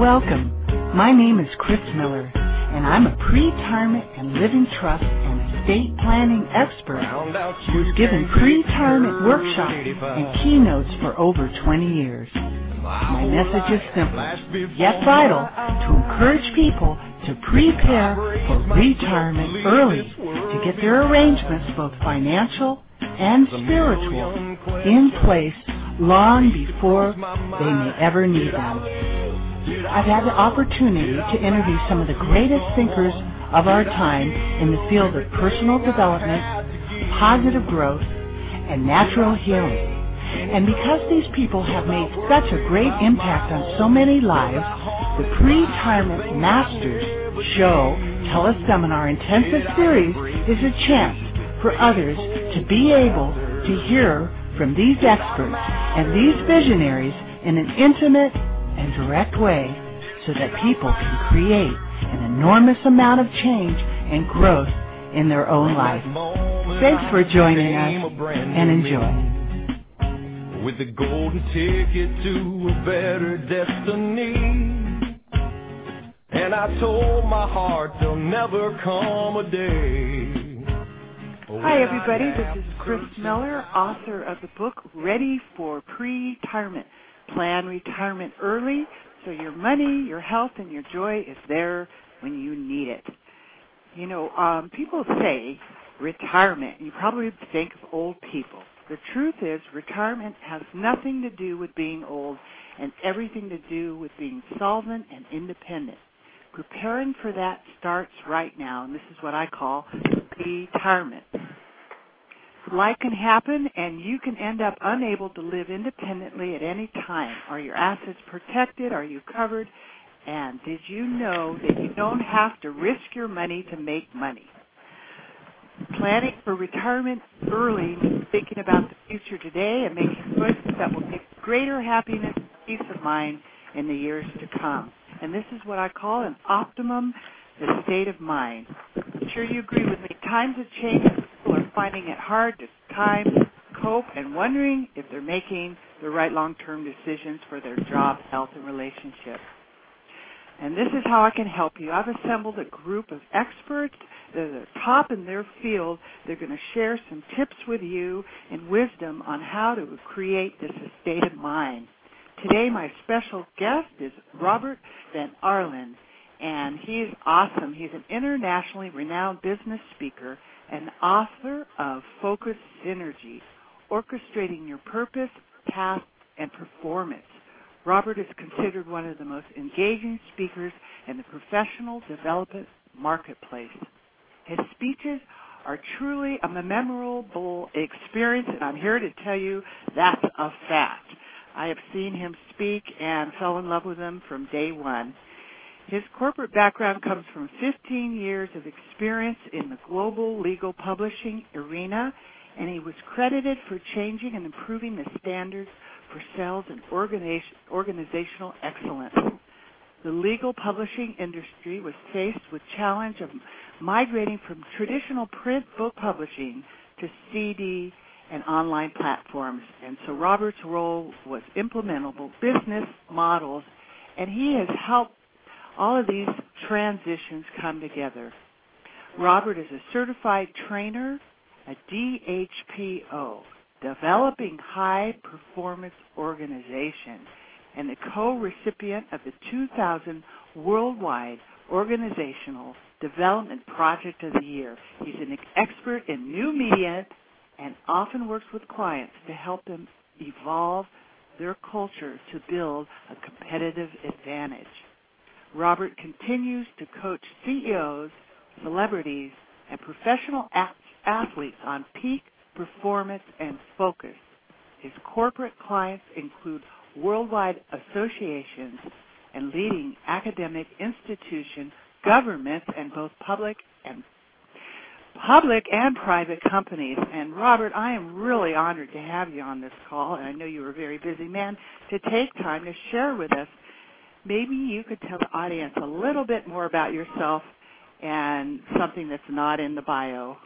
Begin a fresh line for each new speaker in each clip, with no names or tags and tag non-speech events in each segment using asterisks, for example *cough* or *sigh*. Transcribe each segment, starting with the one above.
Welcome. My name is Chris Miller, and I'm a pre-retirement and living trust and estate planning expert who's given pre-retirement workshops and keynotes for over 20 years. My message is simple, yet vital, to encourage people to prepare for retirement early to get their arrangements, both financial and spiritual, in place long before they may ever need them. I've had the opportunity to interview some of the greatest thinkers of our time in the field of personal development, positive growth, and natural healing. And because these people have made such a great impact on so many lives, the Pre-Retirement Masters Show Teleseminar Intensive Series is a chance for others to be able to hear from these experts and these visionaries in an intimate and direct way so that people can create an enormous amount of change and growth in their own life. Thanks for joining us and enjoy.
With the golden ticket to a better destiny. And I told my heart there'll never come a day.
Hi, everybody. This is Chris Miller, author of the book Ready for Pre-Retirement plan retirement early so your money, your health, and your joy is there when you need it. You know, um, people say retirement, you probably think of old people. The truth is, retirement has nothing to do with being old and everything to do with being solvent and independent. Preparing for that starts right now, and this is what I call retirement life can happen and you can end up unable to live independently at any time. Are your assets protected? Are you covered? And did you know that you don't have to risk your money to make money? Planning for retirement early means thinking about the future today and making choices that will give greater happiness and peace of mind in the years to come. And this is what I call an optimum state of mind. I'm sure you agree with me. Times have changed finding it hard to time, cope, and wondering if they're making the right long-term decisions for their job, health, and relationships. And this is how I can help you. I've assembled a group of experts that are top in their field. They're going to share some tips with you and wisdom on how to create this state of mind. Today, my special guest is Robert Van Arlen, and he's awesome. He's an internationally renowned business speaker and author of Focus Synergy, Orchestrating Your Purpose, Path, and Performance. Robert is considered one of the most engaging speakers in the professional development marketplace. His speeches are truly a memorable experience, and I'm here to tell you that's a fact. I have seen him speak and fell in love with him from day one. His corporate background comes from 15 years of experience in the global legal publishing arena, and he was credited for changing and improving the standards for sales and organizational excellence. The legal publishing industry was faced with challenge of migrating from traditional print book publishing to CD and online platforms. And so Robert's role was implementable business models, and he has helped all of these transitions come together. Robert is a certified trainer, a DHPO, developing high performance organization, and the co-recipient of the 2000 Worldwide Organizational Development Project of the Year. He's an expert in new media and often works with clients to help them evolve their culture to build a competitive advantage. Robert continues to coach CEOs, celebrities, and professional athletes on peak performance and focus. His corporate clients include worldwide associations and leading academic institutions, governments, and both public and public and private companies. And Robert, I am really honored to have you on this call, and I know you're a very busy man, to take time to share with us maybe you could tell the audience a little bit more about yourself and something that's not in the bio.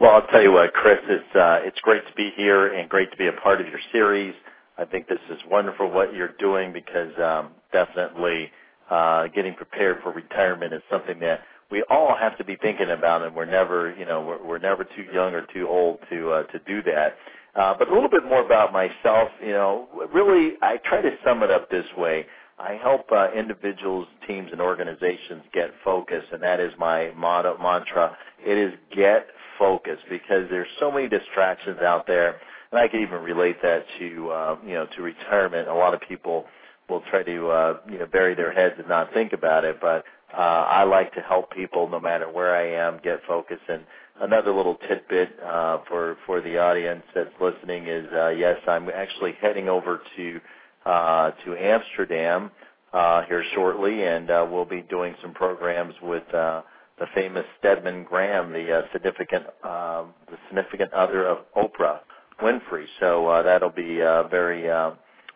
Well, I'll tell you what, Chris, it's uh, it's great to be here and great to be a part of your series. I think this is wonderful what you're doing because um, definitely uh, getting prepared for retirement is something that we all have to be thinking about, and we're never, you know, we're, we're never too young or too old to uh, to do that. Uh, but a little bit more about myself, you know, really, I try to sum it up this way. I help uh, individuals, teams, and organizations get focused, and that is my motto, mantra. It is get focused because there's so many distractions out there, and I can even relate that to uh, you know to retirement. A lot of people will try to uh, you know bury their heads and not think about it, but uh, I like to help people no matter where I am get focused. And another little tidbit uh, for for the audience that's listening is uh, yes, I'm actually heading over to uh, to Amsterdam uh, here shortly, and uh, we'll be doing some programs with uh, the famous Stedman Graham, the uh, significant uh, the significant other of Oprah Winfrey. So uh, that'll be uh, very uh,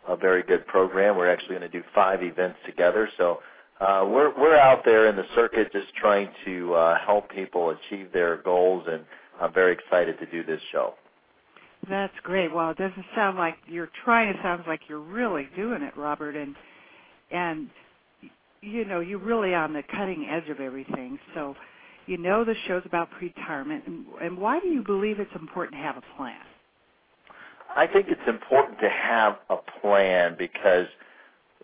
a very good program. We're actually going to do five events together. So uh, we're we're out there in the circuit just trying to uh, help people achieve their goals, and I'm very excited to do this show.
That's great. Well, it doesn't sound like you're trying. It sounds like you're really doing it, Robert, and and you know you're really on the cutting edge of everything. So, you know the show's about pre-retirement, and, and why do you believe it's important to have a plan?
I think it's important to have a plan because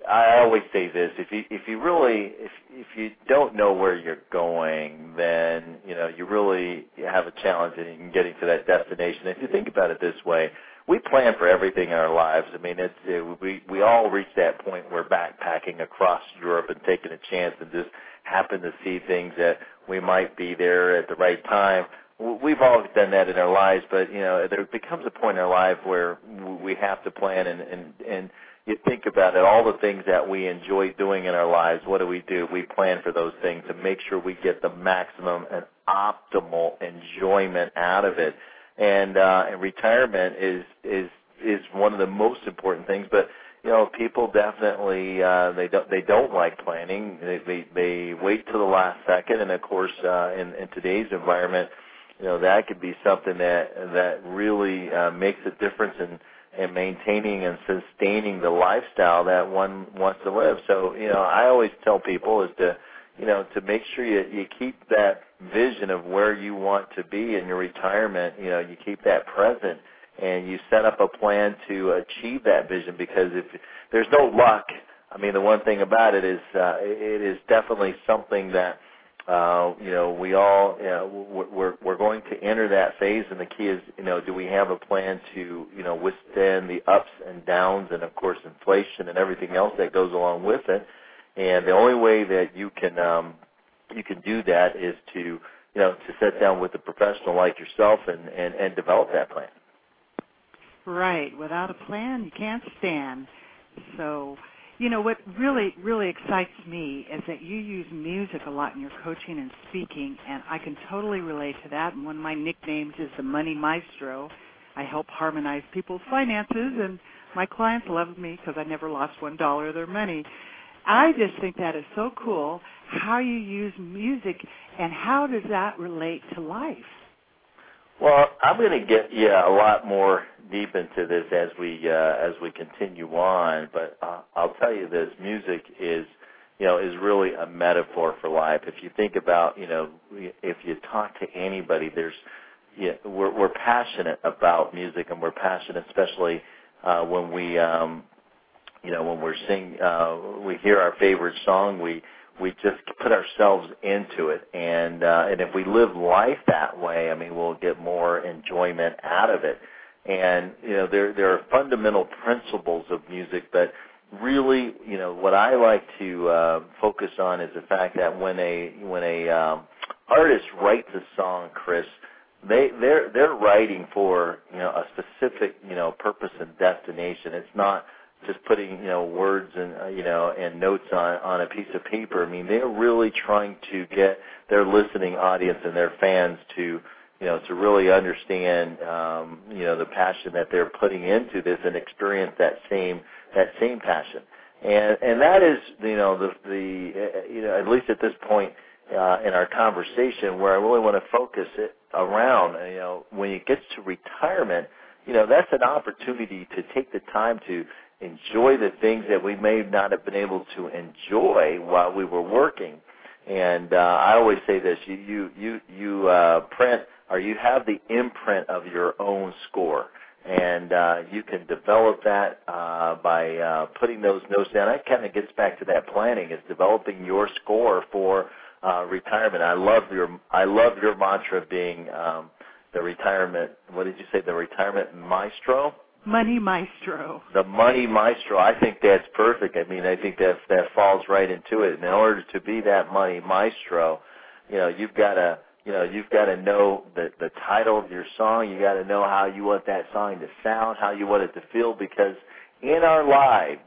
I always say this: if you if you really if if you don't know where you're going, then you know you really have a challenge in getting to that destination. If you think about it this way, we plan for everything in our lives. I mean, it's it, we we all reach that point where backpacking across Europe and taking a chance and just happen to see things that we might be there at the right time. We've all done that in our lives, but you know, there becomes a point in our life where we have to plan and and and you think about it, all the things that we enjoy doing in our lives, what do we do? We plan for those things to make sure we get the maximum and optimal enjoyment out of it. And uh and retirement is is is one of the most important things, but you know, people definitely uh they don't they don't like planning. They they, they wait till the last second and of course uh in, in today's environment, you know, that could be something that that really uh makes a difference in and maintaining and sustaining the lifestyle that one wants to live. So, you know, I always tell people is to, you know, to make sure you, you keep that vision of where you want to be in your retirement, you know, you keep that present and you set up a plan to achieve that vision because if there's no luck, I mean, the one thing about it is, uh, it is definitely something that, uh, you know, we all, you know, we're we're going to enter that phase, and the key is, you know, do we have a plan to, you know, withstand the ups and downs, and of course, inflation and everything else that goes along with it. And the only way that you can um, you can do that is to, you know, to sit down with a professional like yourself and and and develop that plan.
Right. Without a plan, you can't stand. So you know what really really excites me is that you use music a lot in your coaching and speaking and I can totally relate to that and one of my nicknames is the money maestro. I help harmonize people's finances and my clients love me because I never lost one dollar of their money. I just think that is so cool how you use music and how does that relate to life?
Well, I'm going to get yeah a lot more deep into this as we uh, as we continue on, but uh, I'll tell you this: music is you know is really a metaphor for life. If you think about you know if you talk to anybody, there's yeah, we're we're passionate about music, and we're passionate, especially uh, when we um, you know when we're sing uh, we hear our favorite song, we we just put ourselves into it. And uh and if we live life that way i mean we'll get more enjoyment out of it. And you know there there are fundamental principles of music but really you know what i like to uh focus on is the fact that when a when a um artist writes a song chris they they're they're writing for you know a specific you know purpose and destination. It's not just putting you know words and uh, you know and notes on on a piece of paper. I mean, they're really trying to get their listening audience and their fans to you know to really understand um, you know the passion that they're putting into this and experience that same that same passion. And and that is you know the the uh, you know at least at this point uh, in our conversation where I really want to focus it around you know when it gets to retirement you know that's an opportunity to take the time to enjoy the things that we may not have been able to enjoy while we were working. And uh, I always say this: you you you you uh, print or you have the imprint of your own score, and uh, you can develop that uh, by uh, putting those notes down. That kind of gets back to that planning: is developing your score for uh, retirement. I love your I love your mantra being um, the retirement. What did you say? The retirement maestro.
Money Maestro.
The Money Maestro. I think that's perfect. I mean, I think that that falls right into it. in order to be that Money Maestro, you know, you've got to you know you've got to know the the title of your song. You got to know how you want that song to sound, how you want it to feel, because in our lives,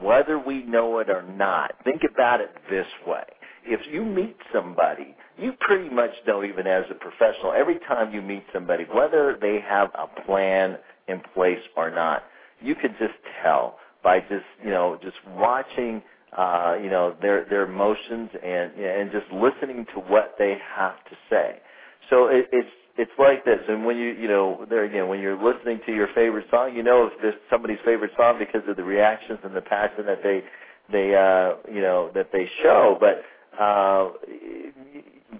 whether we know it or not, think about it this way: if you meet somebody, you pretty much know, even as a professional, every time you meet somebody, whether they have a plan in place or not. You could just tell by just you know just watching uh, you know their their emotions and and just listening to what they have to say. So it, it's it's like this, and when you you know there again when you're listening to your favorite song, you know if this somebody's favorite song because of the reactions and the passion that they they uh, you know that they show, but uh,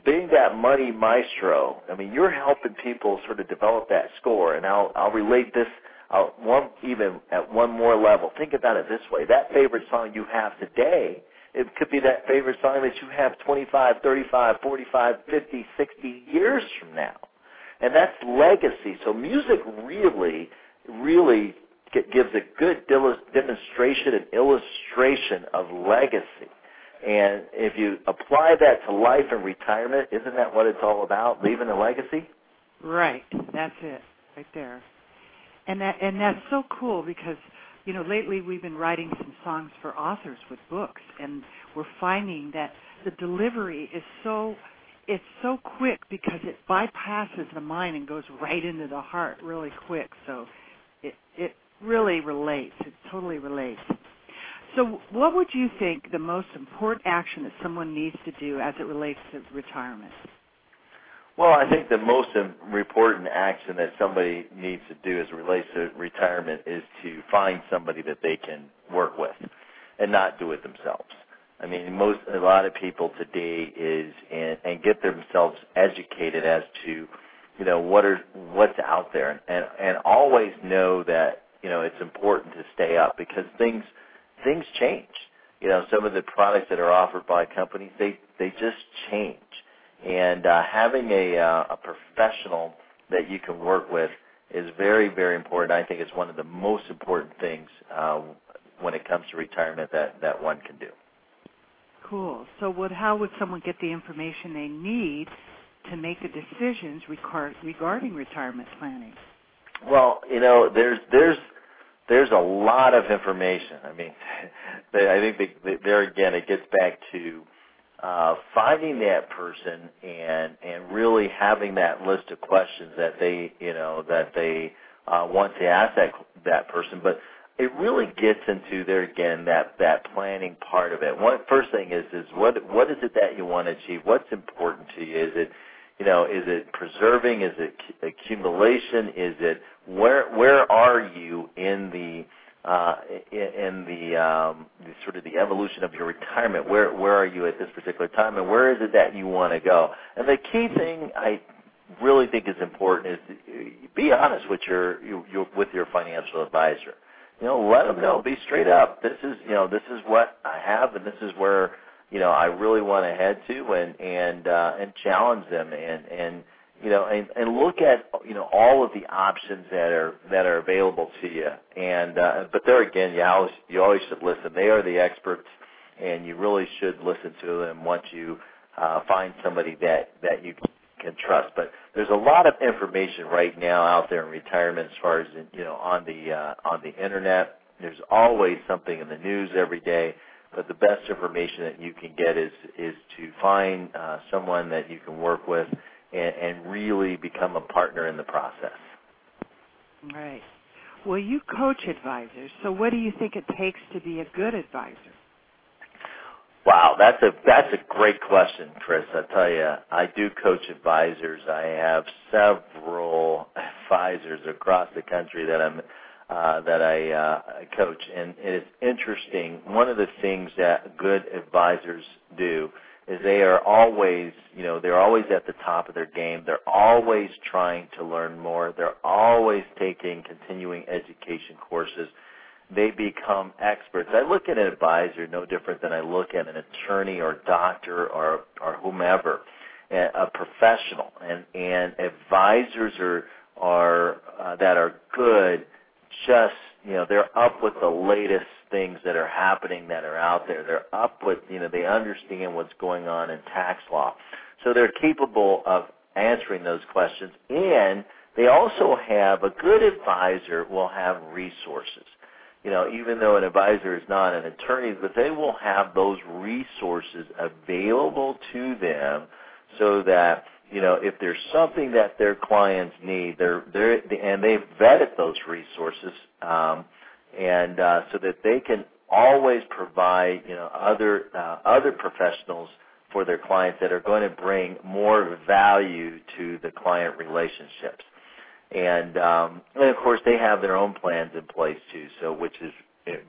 being that money maestro, I mean, you're helping people sort of develop that score. And I'll I'll relate this I'll, one even at one more level. Think about it this way: that favorite song you have today, it could be that favorite song that you have 25, 35, 45, 50, 60 years from now, and that's legacy. So music really, really gives a good demonstration and illustration of legacy. And if you apply that to life and retirement, isn't that what it's all about? Leaving a legacy?
Right. That's it. Right there. And that and that's so cool because you know lately we've been writing some songs for authors with books and we're finding that the delivery is so it's so quick because it bypasses the mind and goes right into the heart really quick. So it it really relates. It totally relates. So, what would you think the most important action that someone needs to do as it relates to retirement?
Well, I think the most important action that somebody needs to do as it relates to retirement is to find somebody that they can work with and not do it themselves. I mean, most a lot of people today is and, and get themselves educated as to, you know, what are what's out there, and and always know that you know it's important to stay up because things things change. You know, some of the products that are offered by companies, they they just change. And uh, having a uh, a professional that you can work with is very very important. I think it's one of the most important things uh, when it comes to retirement that that one can do.
Cool. So, would how would someone get the information they need to make the decisions regarding retirement planning?
Well, you know, there's there's there's a lot of information. I mean, *laughs* I think they, there again it gets back to uh, finding that person and and really having that list of questions that they you know that they uh, want to ask that that person. But it really gets into there again that that planning part of it. One first thing is is what what is it that you want to achieve? What's important to you? Is it you know, is it preserving? Is it accumulation? Is it where where are you in the uh, in the, um, the sort of the evolution of your retirement? Where where are you at this particular time, and where is it that you want to go? And the key thing I really think is important is be honest with your, your with your financial advisor. You know, let them know. Be straight up. This is you know this is what I have, and this is where you know I really want to head to and and uh, and challenge them and and you know and and look at you know all of the options that are that are available to you. And uh, but there again you always you always should listen. They are the experts and you really should listen to them once you uh, find somebody that that you can trust. But there's a lot of information right now out there in retirement as far as you know on the uh, on the internet. There's always something in the news every day but the best information that you can get is is to find uh, someone that you can work with and, and really become a partner in the process.
Right. Well, you coach advisors, so what do you think it takes to be a good advisor?
Wow, that's a that's a great question, Chris. I tell you, I do coach advisors. I have several *laughs* advisors across the country that I'm uh, that I uh, coach, and it's interesting. One of the things that good advisors do is they are always, you know, they're always at the top of their game. They're always trying to learn more. They're always taking continuing education courses. They become experts. I look at an advisor no different than I look at an attorney or doctor or or whomever, a professional. And and advisors are are uh, that are good just you know they're up with the latest things that are happening that are out there. They're up with you know they understand what's going on in tax law, so they're capable of answering those questions. And they also have a good advisor will have resources. You know, even though an advisor is not an attorney, but they will have those resources available to them so that you know, if there's something that their clients need, they're they're and they've vetted those resources, um, and uh, so that they can always provide you know other uh, other professionals for their clients that are going to bring more value to the client relationships. And um, and of course they have their own plans in place too, so which is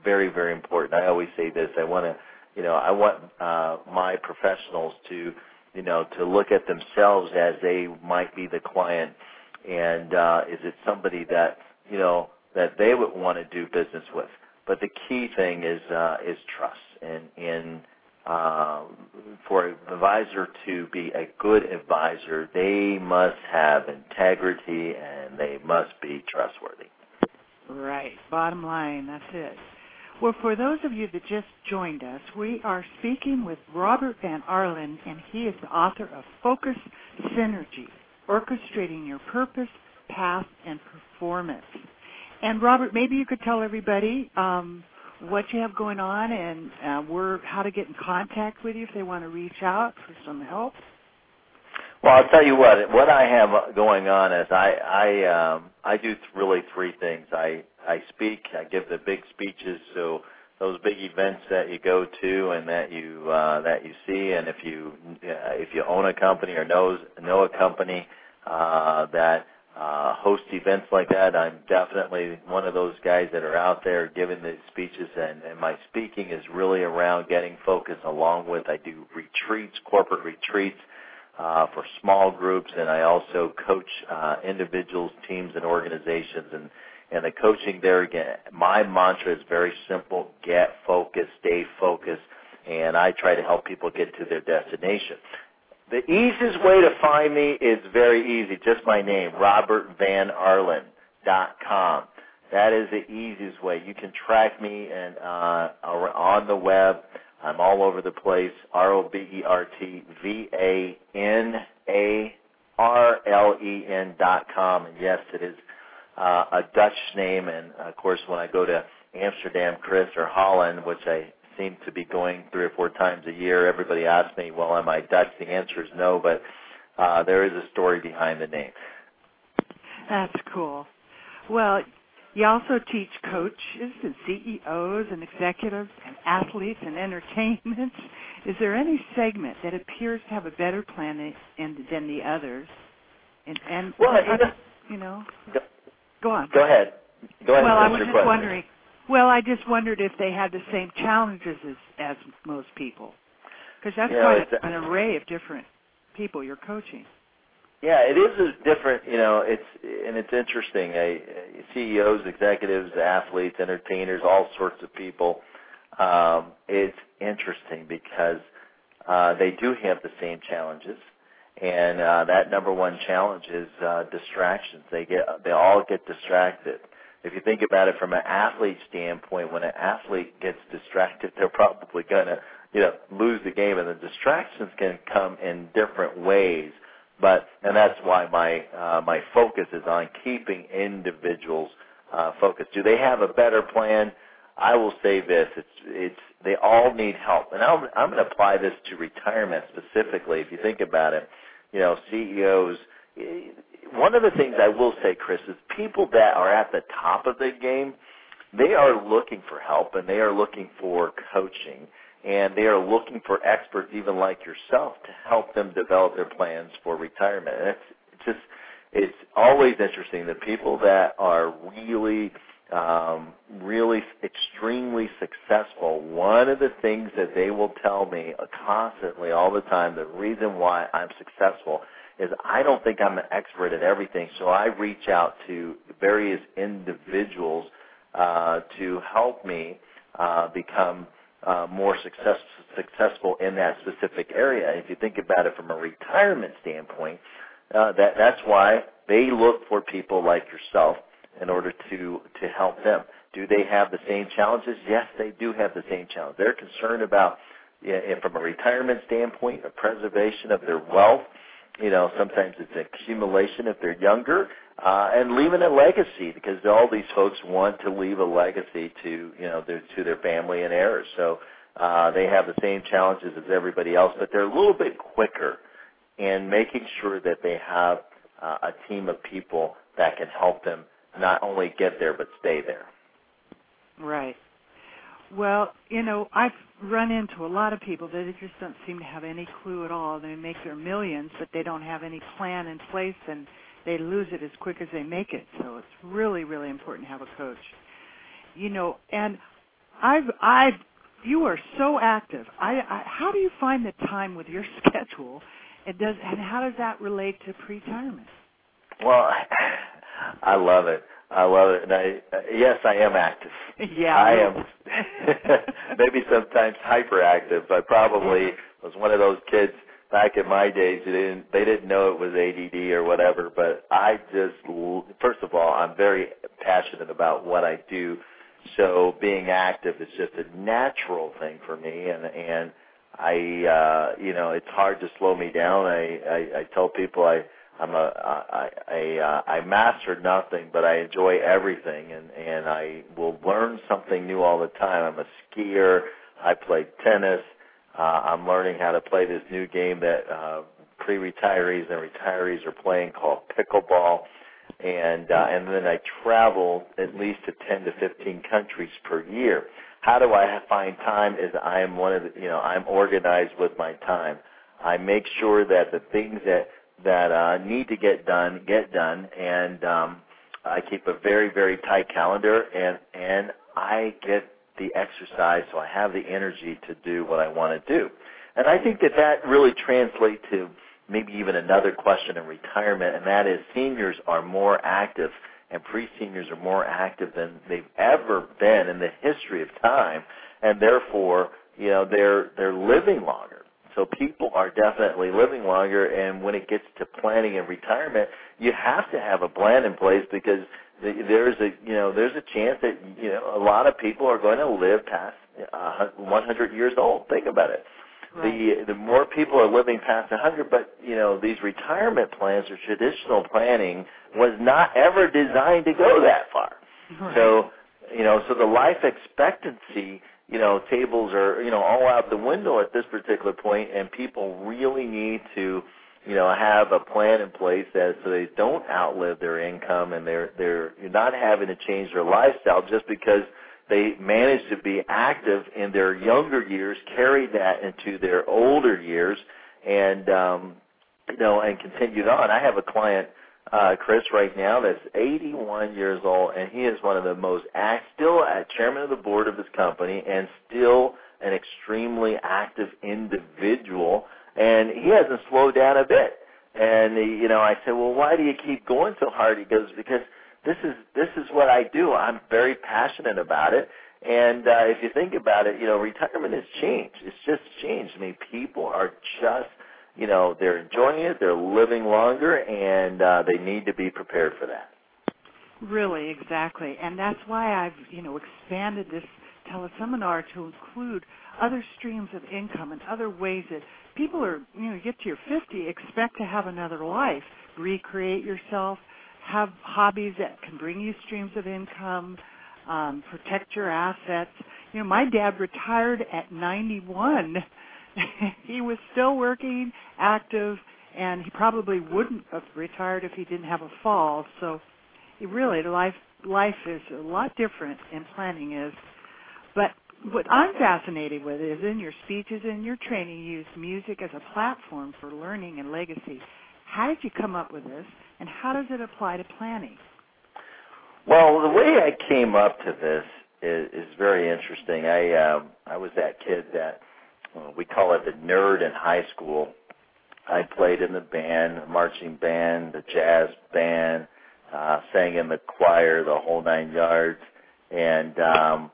very very important. I always say this: I want to, you know, I want uh, my professionals to you know, to look at themselves as they might be the client, and uh, is it somebody that you know that they would want to do business with? But the key thing is uh, is trust, and in um, for an advisor to be a good advisor, they must have integrity and they must be trustworthy.
Right. Bottom line, that's it. Well, for those of you that just joined us, we are speaking with Robert Van Arlen, and he is the author of Focus Synergy, Orchestrating Your Purpose, Path, and Performance. And Robert, maybe you could tell everybody um, what you have going on and uh, where, how to get in contact with you if they want to reach out for some help.
Well, I'll tell you what. What I have going on is I I um, I do th- really three things. I I speak. I give the big speeches. So those big events that you go to and that you uh, that you see, and if you uh, if you own a company or knows know a company uh, that uh, host events like that, I'm definitely one of those guys that are out there giving the speeches, and, and my speaking is really around getting focus. Along with I do retreats, corporate retreats uh, for small groups, and I also coach uh, individuals, teams, and organizations. And and the coaching there again, my mantra is very simple: get focused, stay focused, and I try to help people get to their destination. The easiest way to find me is very easy, just my name, robertvanarlen.com. That is the easiest way. You can track me and uh, on the web. I'm all over the place. R O B E R T V A N A R L E N dot com. And yes, it is uh, a Dutch name. And of course, when I go to Amsterdam, Chris, or Holland, which I seem to be going three or four times a year, everybody asks me, "Well, am I Dutch?" The answer is no, but uh, there is a story behind the name.
That's cool. Well, you also teach coaches and CEOs and executives and athletes and entertainments. *laughs* Is there any segment that appears to have a better plan than, than the others? And, and
well,
you know, you know
go,
on.
Go ahead. Go ahead.
Well, I was
just
question. wondering. Well, I just wondered if they had the same challenges as as most people, because that's
you know,
quite an array of different people you're coaching.
Yeah, it is a different, you know, it's and it's interesting. A, CEOs, executives, athletes, entertainers, all sorts of people. Um, it's interesting because uh, they do have the same challenges, and uh, that number one challenge is uh, distractions. They get they all get distracted. If you think about it from an athlete standpoint, when an athlete gets distracted, *laughs* they're probably to you know lose the game, and the distractions can come in different ways but and that's why my uh, my focus is on keeping individuals uh, focused. Do they have a better plan? I will say this: it's it's they all need help, and I'm I'm going to apply this to retirement specifically. If you think about it, you know, CEOs. One of the things I will say, Chris, is people that are at the top of the game, they are looking for help and they are looking for coaching and they are looking for experts even like yourself to help them develop their plans for retirement. And it's just it's always interesting. The people that are really um, really extremely successful, one of the things that they will tell me constantly all the time, the reason why I'm successful is I don't think I'm an expert at everything, so I reach out to various individuals uh, to help me uh, become uh, more success, successful in that specific area. If you think about it from a retirement standpoint, uh, that that's why they look for people like yourself in order to to help them. Do they have the same challenges? Yes, they do have the same challenge. They're concerned about, yeah, from a retirement standpoint, a preservation of their wealth. You know, sometimes it's accumulation if they're younger, uh, and leaving a legacy because all these folks want to leave a legacy to you know their, to their family and heirs. So uh, they have the same challenges as everybody else, but they're a little bit quicker in making sure that they have uh, a team of people that can help them not only get there but stay there.
Right. Well, you know, I've run into a lot of people that just don't seem to have any clue at all. They make their millions, but they don't have any plan in place, and they lose it as quick as they make it. So it's really, really important to have a coach. You know, and I've, I've, you are so active. I, I how do you find the time with your *laughs* schedule? And does, and how does that relate to pre-retirement?
Well, I love it. I love it. And I, yes, I am active. *laughs*
Yeah,
I am. *laughs* maybe sometimes hyperactive. I probably was one of those kids back in my days who didn't they didn't know it was ADD or whatever. But I just first of all, I'm very passionate about what I do. So being active is just a natural thing for me, and and I uh, you know it's hard to slow me down. I I, I tell people I I'm a I I uh, I master nothing, but I enjoy everything, and and I will learn something new all the time. I'm a skier. I play tennis. Uh, I'm learning how to play this new game that uh, pre-retirees and retirees are playing called pickleball, and uh, and then I travel at least to 10 to 15 countries per year. How do I find time? Is I am one of the you know I'm organized with my time. I make sure that the things that that uh, need to get done get done, and um, I keep a very very tight calendar, and and I get the exercise, so I have the energy to do what I want to do. And I think that that really translates to maybe even another question in retirement, and that is seniors are more active and pre-seniors are more active than they've ever been in the history of time, and therefore, you know, they're they're living longer. So people are definitely living longer, and when it gets to planning and retirement, you have to have a plan in place because there's a you know there's a chance that you know a lot of people are going to live past uh, 100 years old. Think about it.
Right.
The the more people are living past 100, but you know these retirement plans or traditional planning was not ever designed to go that far.
Right.
So you know so the life expectancy you know, tables are, you know, all out the window at this particular point, and people really need to, you know, have a plan in place that so they don't outlive their income and they're they're not having to change their lifestyle just because they managed to be active in their younger years, carry that into their older years, and um, you know, and continued on. I have a client uh, Chris right now that's 81 years old, and he is one of the most act, still at chairman of the board of his company, and still an extremely active individual, and he hasn't slowed down a bit. And you know, I said, well, why do you keep going so hard? He goes, because this is this is what I do. I'm very passionate about it. And uh, if you think about it, you know, retirement has changed. It's just changed. I mean, people are just you know they're enjoying it, they're living longer, and uh, they need to be prepared for that.
Really, exactly, and that's why I've you know expanded this teleseminar to include other streams of income and other ways that people are you know get to your 50 expect to have another life. Recreate yourself have hobbies that can bring you streams of income um protect your assets. You know my dad retired at 91 *laughs* he was still working, active, and he probably wouldn't have retired if he didn't have a fall. So, really, life life is a lot different, and planning is. But what I'm fascinated with is in your speeches and your training, you use music as a platform for learning and legacy. How did you come up with this, and how does it apply to planning?
Well, the way I came up to this is, is very interesting. I uh, I was that kid that we call it the nerd in high school. I played in the band, marching band, the jazz band, uh, sang in the choir, the whole nine yards, and um,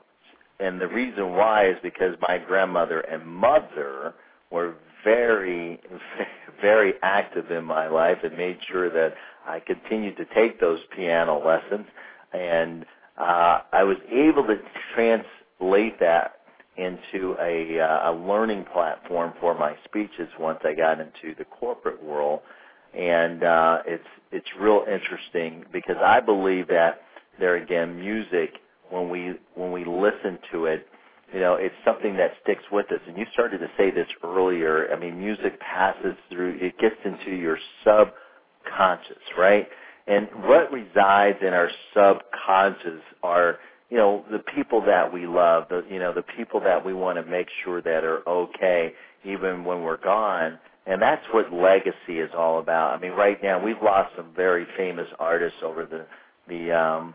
and the reason why is because my grandmother and mother were very, *laughs* very active in my life and made sure that I continued to take those piano lessons and uh, I was able to translate that into a, uh, a learning platform for my speeches once I got into the corporate world, and uh, it's it's real interesting because I believe that there again, music when we when we listen to it, you know, it's something that sticks with us. And you started to say this earlier. I mean, music passes through; it gets into your subconscious, right? And what resides in our subconscious are, you know, the people that we love, the you know, the people that we want to make sure that are okay even when we're gone. And that's what legacy is all about. I mean, right now we've lost some very famous artists over the the um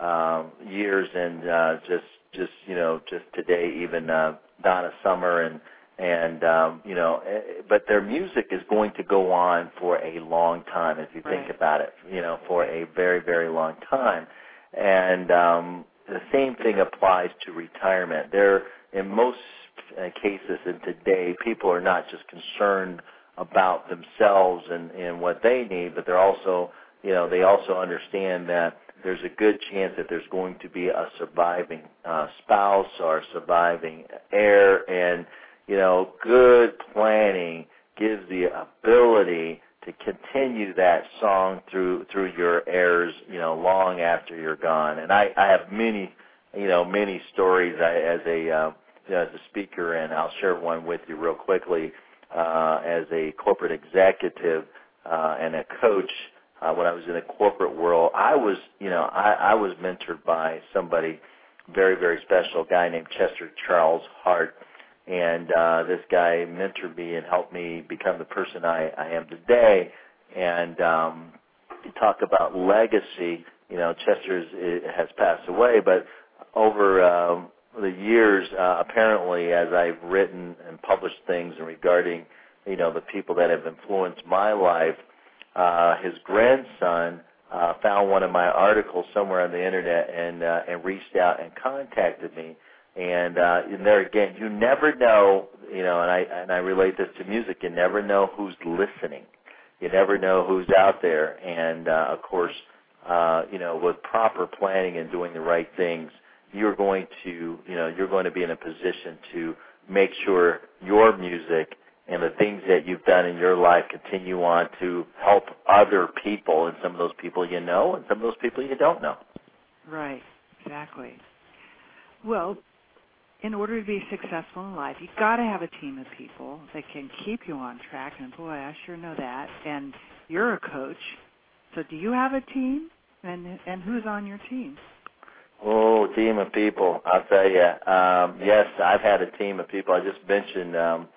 um years and uh just just you know just today even uh Donna Summer and and um, you know, eh, but their music is going to go on for a long time if you
right.
think about it. You know, for a very very long time, and um, the same thing applies to retirement. There, in most uh, cases, and today, people are not just concerned about themselves and and what they need, but they're also, you know, they also understand that there's a good chance that there's going to be a surviving uh, spouse or surviving heir and you know, good planning gives the ability to continue that song through through your heirs, you know, long after you're gone. And I, I have many, you know, many stories I, as a uh, as a speaker, and I'll share one with you real quickly. Uh, as a corporate executive uh, and a coach, uh, when I was in the corporate world, I was, you know, I, I was mentored by somebody very, very special, a guy named Chester Charles Hart and uh, this guy mentored me and helped me become the person I, I am today. And um, talk about legacy. You know, Chester's has passed away, but over um, the years, uh, apparently, as I've written and published things regarding, you know, the people that have influenced my life, uh, his grandson uh, found one of my articles somewhere on the internet and uh, and reached out and contacted me and uh and there again you never know you know and i and i relate this to music you never know who's listening. You never know who's out there. And uh of course uh you know with proper planning and doing the right things you're going to you know you're going to be in a position to make sure your music and the things that you've done in your life continue on to help other people. And some of those people you know and some of those people you don't know.
Right. Exactly. Well in order to be successful in life, you've got to have a team of people that can keep you on track. And boy, I sure know that. And you're a coach, so do you have a team? And and who's on your team?
Oh, team of people! I'll tell you. Um, yes, I've had a team of people. I just mentioned um,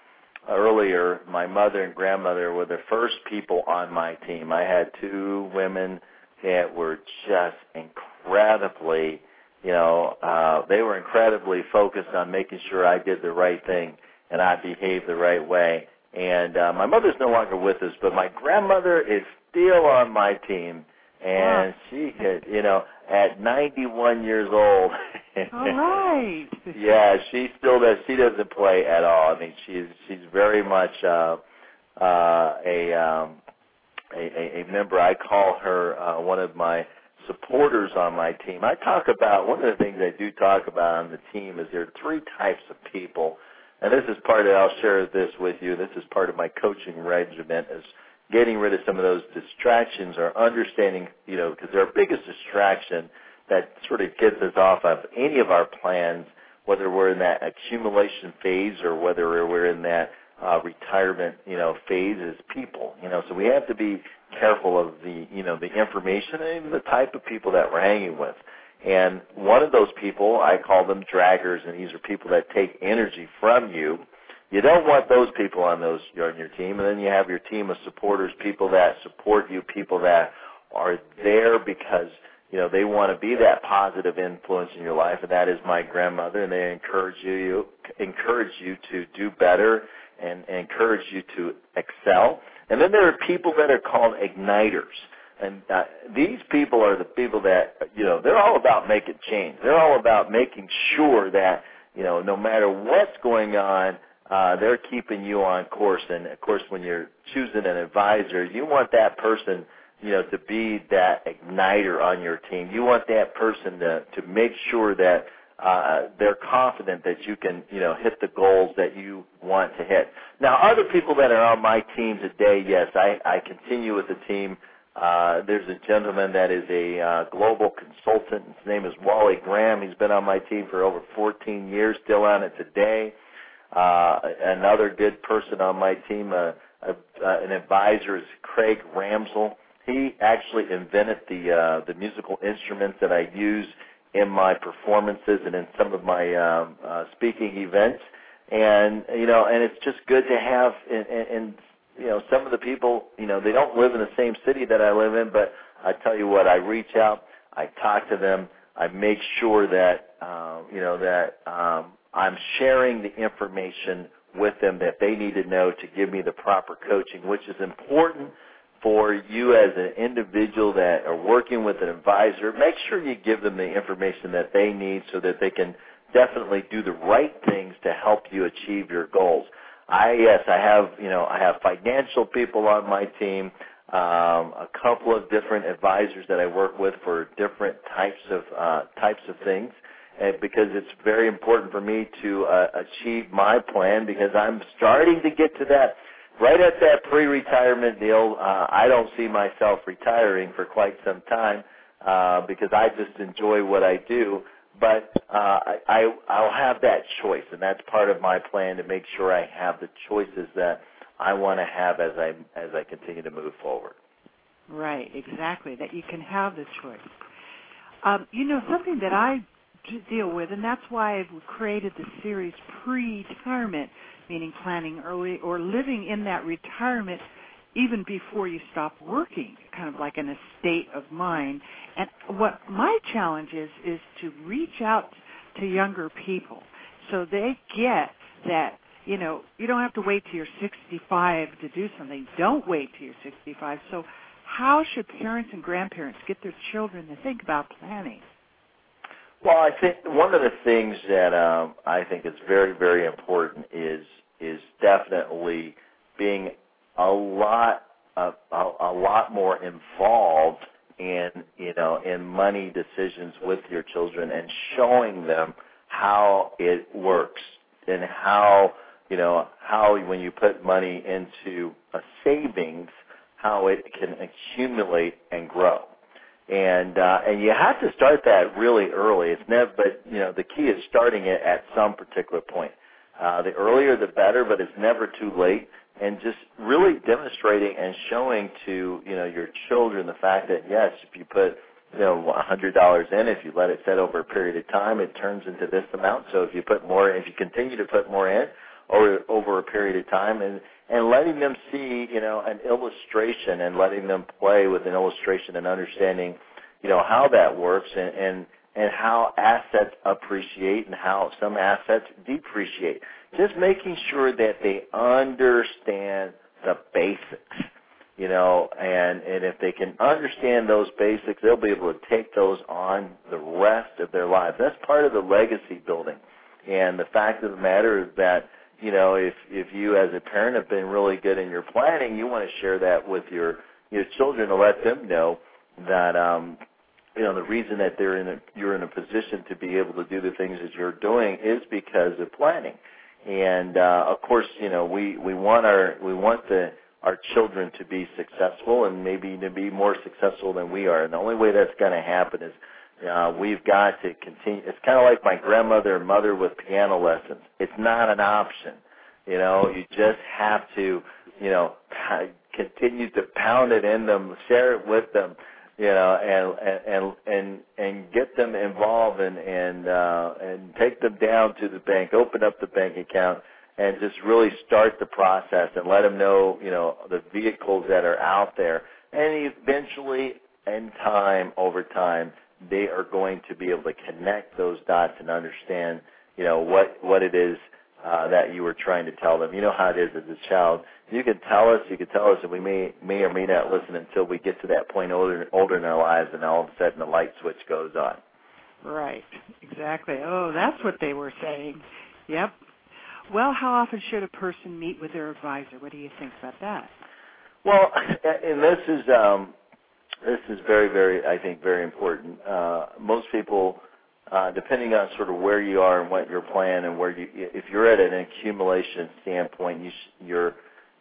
earlier. My mother and grandmother were the first people on my team. I had two women that were just incredibly you know, uh, they were incredibly focused on making sure I did the right thing and I behaved the right way. And uh, my mother's no longer with us, but my grandmother is still on my team, and
wow.
she, had, you know, at 91 years old. *laughs*
all right. *laughs*
yeah, she still does. She doesn't play at all. I mean, she's she's very much uh, uh, a, um, a a member. I call her uh, one of my supporters on my team. I talk about one of the things I do talk about on the team is there are three types of people, and this is part of. I'll share this with you. This is part of my coaching regimen is getting rid of some of those distractions or understanding, you know, because our biggest distraction that sort of gets us off of any of our plans, whether we're in that accumulation phase or whether we're in that uh, retirement, you know, phase is people. You know, so we have to be careful of the, you know, the information and the type of people that we're hanging with. And one of those people, I call them draggers, and these are people that take energy from you you don't want those people on those on your team, and then you have your team of supporters, people that support you, people that are there because you know they want to be that positive influence in your life, and that is my grandmother, and they encourage you, you encourage you to do better and, and encourage you to excel. And then there are people that are called igniters. And uh, these people are the people that, you know, they're all about making change. They're all about making sure that, you know, no matter what's going on, uh, they're keeping you on course. And of course, when you're choosing an advisor, you want that person, you know, to be that igniter on your team. You want that person to to make sure that uh, they're confident that you can, you know, hit the goals that you want to hit. Now, other people that are on my team today, yes, I, I continue with the team. Uh, there's a gentleman that is a uh, global consultant. His name is Wally Graham. He's been on my team for over 14 years, still on it today. Uh, another good person on my team, uh, uh, an advisor, is Craig Ramsell. He actually invented the uh, the musical instruments that I use in my performances and in some of my um, uh, speaking events. And you know, and it's just good to have. And, and and you know, some of the people, you know, they don't live in the same city that I live in, but I tell you what, I reach out, I talk to them, I make sure that uh, you know that um, I'm sharing the information with them that they need to know to give me the proper coaching, which is important for you as an individual that are working with an advisor. Make sure you give them the information that they need so that they can definitely do the right things to help you achieve your goals. I yes, I have you know I have financial people on my team, um, a couple of different advisors that I work with for different types of uh, types of things and because it's very important for me to uh, achieve my plan because I'm starting to get to that right at that pre-retirement deal. Uh, I don't see myself retiring for quite some time uh, because I just enjoy what I do. But uh, I, I'll have that choice, and that's part of my plan to make sure I have the choices that I want to have as I as I continue to move forward.
Right, exactly. That you can have the choice. Um, you know, something that I deal with, and that's why I've created the series pre-retirement, meaning planning early or living in that retirement even before you stop working, kind of like in a state of mind. And what my challenge is is to reach out to younger people so they get that you know you don't have to wait till you're 65 to do something. Don't wait till you're 65. So how should parents and grandparents get their children to think about planning?
Well, I think one of the things that um, I think is very, very important is is definitely being a lot a, a, a lot more involved in you know in money decisions with your children and showing them how it works and how you know how when you put money into a savings how it can accumulate and grow and uh, and you have to start that really early. It's never, but you know, the key is starting it at some particular point. Uh, the earlier the better, but it's never too late. And just really demonstrating and showing to you know your children the fact that yes, if you put you know a hundred dollars in, if you let it set over a period of time, it turns into this amount. So if you put more, if you continue to put more in over over a period of time, and and letting them see, you know, an illustration and letting them play with an illustration and understanding, you know, how that works and and and how assets appreciate and how some assets depreciate. Just making sure that they understand the basics, you know, and and if they can understand those basics, they'll be able to take those on the rest of their lives. That's part of the legacy building. And the fact of the matter is that you know, if if you as a parent have been really good in your planning, you want to share that with your your children to let them know that um you know the reason that they're in a you're in a position to be able to do the things that you're doing is because of planning. And uh of course, you know, we we want our we want the our children to be successful and maybe to be more successful than we are. And the only way that's going to happen is uh, we've got to continue. It's kind of like my grandmother and mother with piano lessons. It's not an option. You know, you just have to, you know, continue to pound it in them, share it with them, you know, and and and and get them involved and and uh, and take them down to the bank, open up the bank account, and just really start the process and let them know, you know, the vehicles that are out there. And eventually, in time, over time, they are going to be able to connect those dots and understand, you know, what what it is uh, that you were trying to tell them. You know how it is as a child. You can tell us, you can tell us, and we may may or may not listen until we get to that point older older in our lives, and all of a sudden the light switch goes on.
Right. Exactly. Oh, that's what they were saying. Yep. Well, how often should a person meet with their advisor? What do you think about that?
Well, *laughs* and this is um, this is very, very, I think, very important. Uh, most people, uh, depending on sort of where you are and what your plan and where you, if you're at an accumulation standpoint, you, you're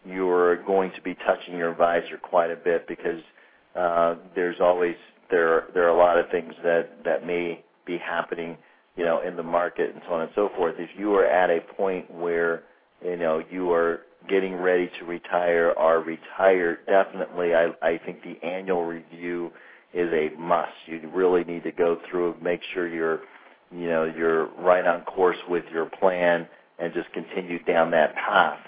you're going to be touching your advisor quite a bit because uh, there's always there there are a lot of things that that may be happening, you know, in the market and so on and so forth. If you are at a point where you know you are getting ready to retire or retire, definitely I I think the annual review is a must. You really need to go through make sure you're you know you're right on course with your plan and just continue down that path.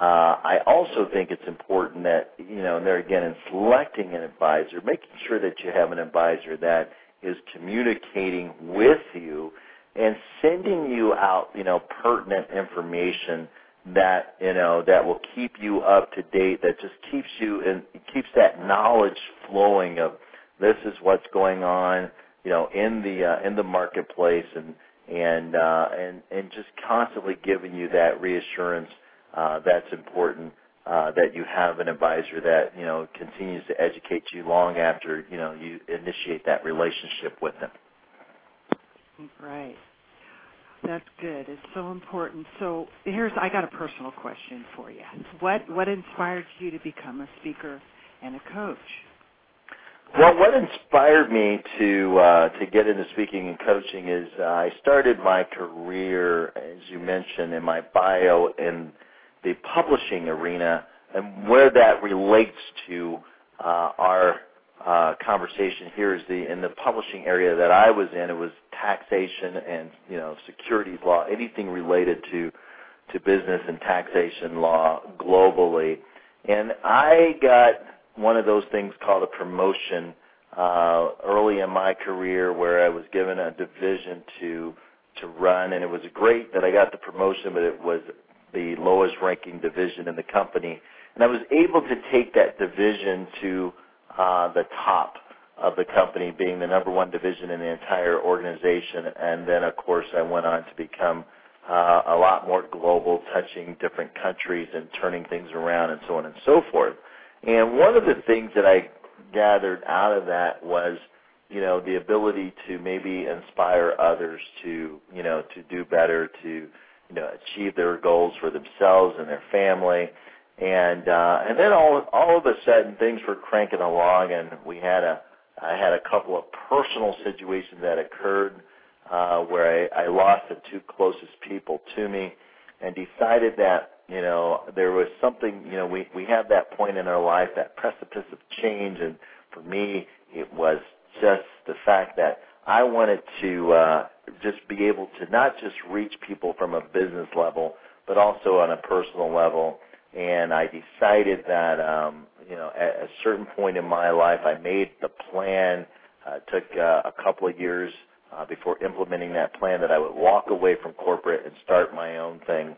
Uh, I also think it's important that you know, and there again, in selecting an advisor, making sure that you have an advisor that is communicating with you and sending you out, you know, pertinent information that you know that will keep you up to date that just keeps you and keeps that knowledge flowing of this is what's going on you know in the uh, in the marketplace and and uh, and and just constantly giving you that reassurance uh, that's important uh, that you have an advisor that you know continues to educate you long after you know you initiate that relationship with them.
Right that's good. It's so important. So here's I got a personal question for you. What what inspired you to become a speaker and a coach?
Well, what inspired me to uh, to get into speaking and coaching is uh, I started my career, as you mentioned in my bio, in the publishing arena, and where that relates to uh, our uh, conversation here is the in the publishing area that I was in. It was taxation and you know securities law, anything related to to business and taxation law globally. And I got one of those things called a promotion uh, early in my career, where I was given a division to to run, and it was great that I got the promotion, but it was the lowest ranking division in the company, and I was able to take that division to the top of the company, being the number one division in the entire organization. And then, of course, I went on to become uh, a lot more global, touching different countries and turning things around and so on and so forth. And one of the things that I gathered out of that was, you know, the ability to maybe inspire others to, you know, to do better, to, you know, achieve their goals for themselves and their family and uh, and then all all of a sudden things were cranking along, and we had a I had a couple of personal situations that occurred uh, where I, I lost the two closest people to me, and decided that you know there was something you know we we have that point in our life that precipice of change, and for me it was just the fact that I wanted to uh, just be able to not just reach people from a business level, but also on a personal level and I decided that um, you know at a certain point in my life I made the plan. Uh, took uh, a couple of years uh, before implementing that plan that I would walk away from corporate and start my own thing,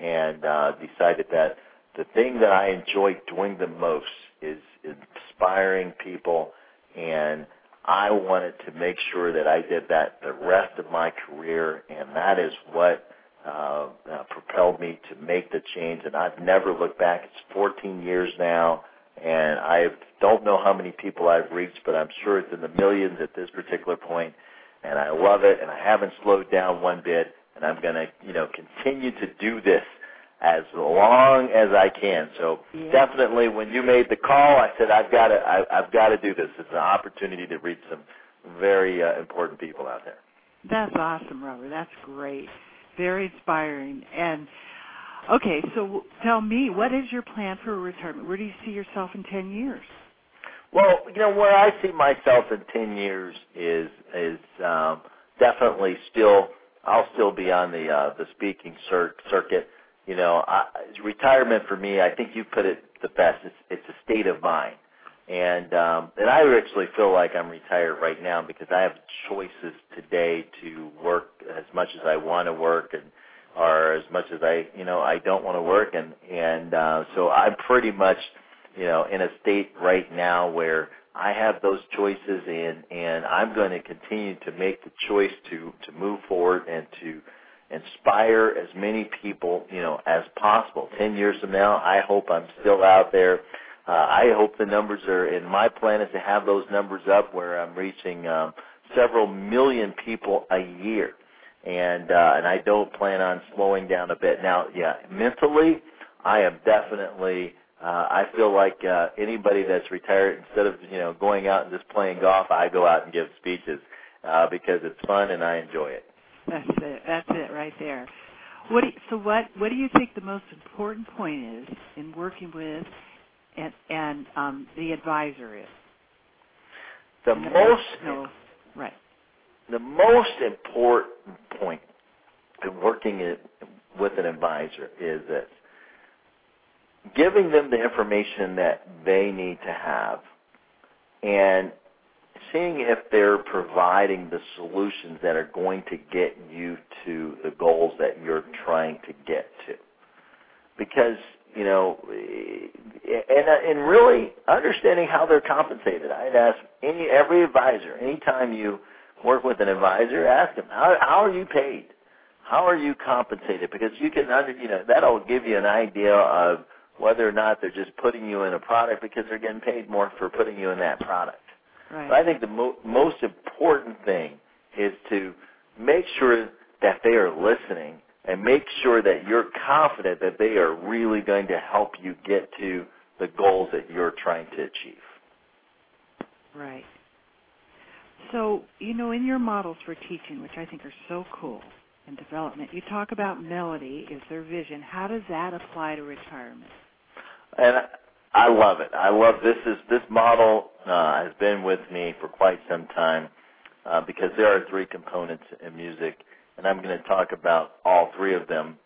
and uh, decided that the thing that I enjoy doing the most is inspiring people, and I wanted to make sure that I did that the rest of my career, and that is what uh, uh, propelled me to make the change, and I've never looked back. It's 14 years now, and I don't know how many people I've reached, but I'm sure it's in the millions at this particular point, and I love it, and I haven't slowed down one bit, and I'm going to, you know, continue to do this as long as I can. So
yeah.
definitely, when you made the call, I said I've got to, I, I've got to do this. It's an opportunity to reach some very uh, important people out there.
That's awesome, Robert. That's great very inspiring. And okay, so tell me, what is your plan for retirement? Where do you see yourself in ten years?
Well, you know, where I see myself in ten years is is um, definitely still. I'll still be on the uh, the speaking cir- circuit. you know, I, retirement for me, I think you put it the best. It's it's a state of mind, and um, and I actually feel like I'm retired right now because I have choices today to work as much as I want to work and or as much as I you know I don't want to work and and uh, so I'm pretty much you know in a state right now where I have those choices and and I'm going to continue to make the choice to to move forward and to inspire as many people, you know, as possible. 10 years from now, I hope I'm still out there. Uh, I hope the numbers are, and my plan is to have those numbers up where I'm reaching um, several million people a year. And uh, and I don't plan on slowing down a bit. Now, yeah, mentally, I am definitely. Uh, I feel like uh, anybody that's retired, instead of you know going out and just playing golf, I go out and give speeches uh, because it's fun and I enjoy it.
That's it. That's it right there. What do you, so what what do you think the most important point is in working with and and um, the advisor is?
The most
no, right.
The most important point in working in, with an advisor is this: giving them the information that they need to have, and seeing if they're providing the solutions that are going to get you to the goals that you're trying to get to. Because, you know, and and really understanding how they're compensated. I'd ask any every advisor, anytime you work with an advisor, ask them, how how are you paid? How are you compensated? Because you can under you know, that'll give you an idea of whether or not they're just putting you in a product because they're getting paid more for putting you in that product.
Right.
But I think the mo- most important thing is to make sure that they are listening and make sure that you're confident that they are really going to help you get to the goals that you're trying to achieve.
Right. So, you know, in your models for teaching, which I think are so cool, and development, you talk about melody is their vision. How does that apply to retirement?
And I love it. I love this is this model uh, has been with me for quite some time uh, because there are three components in music, and I'm going to talk about all three of them.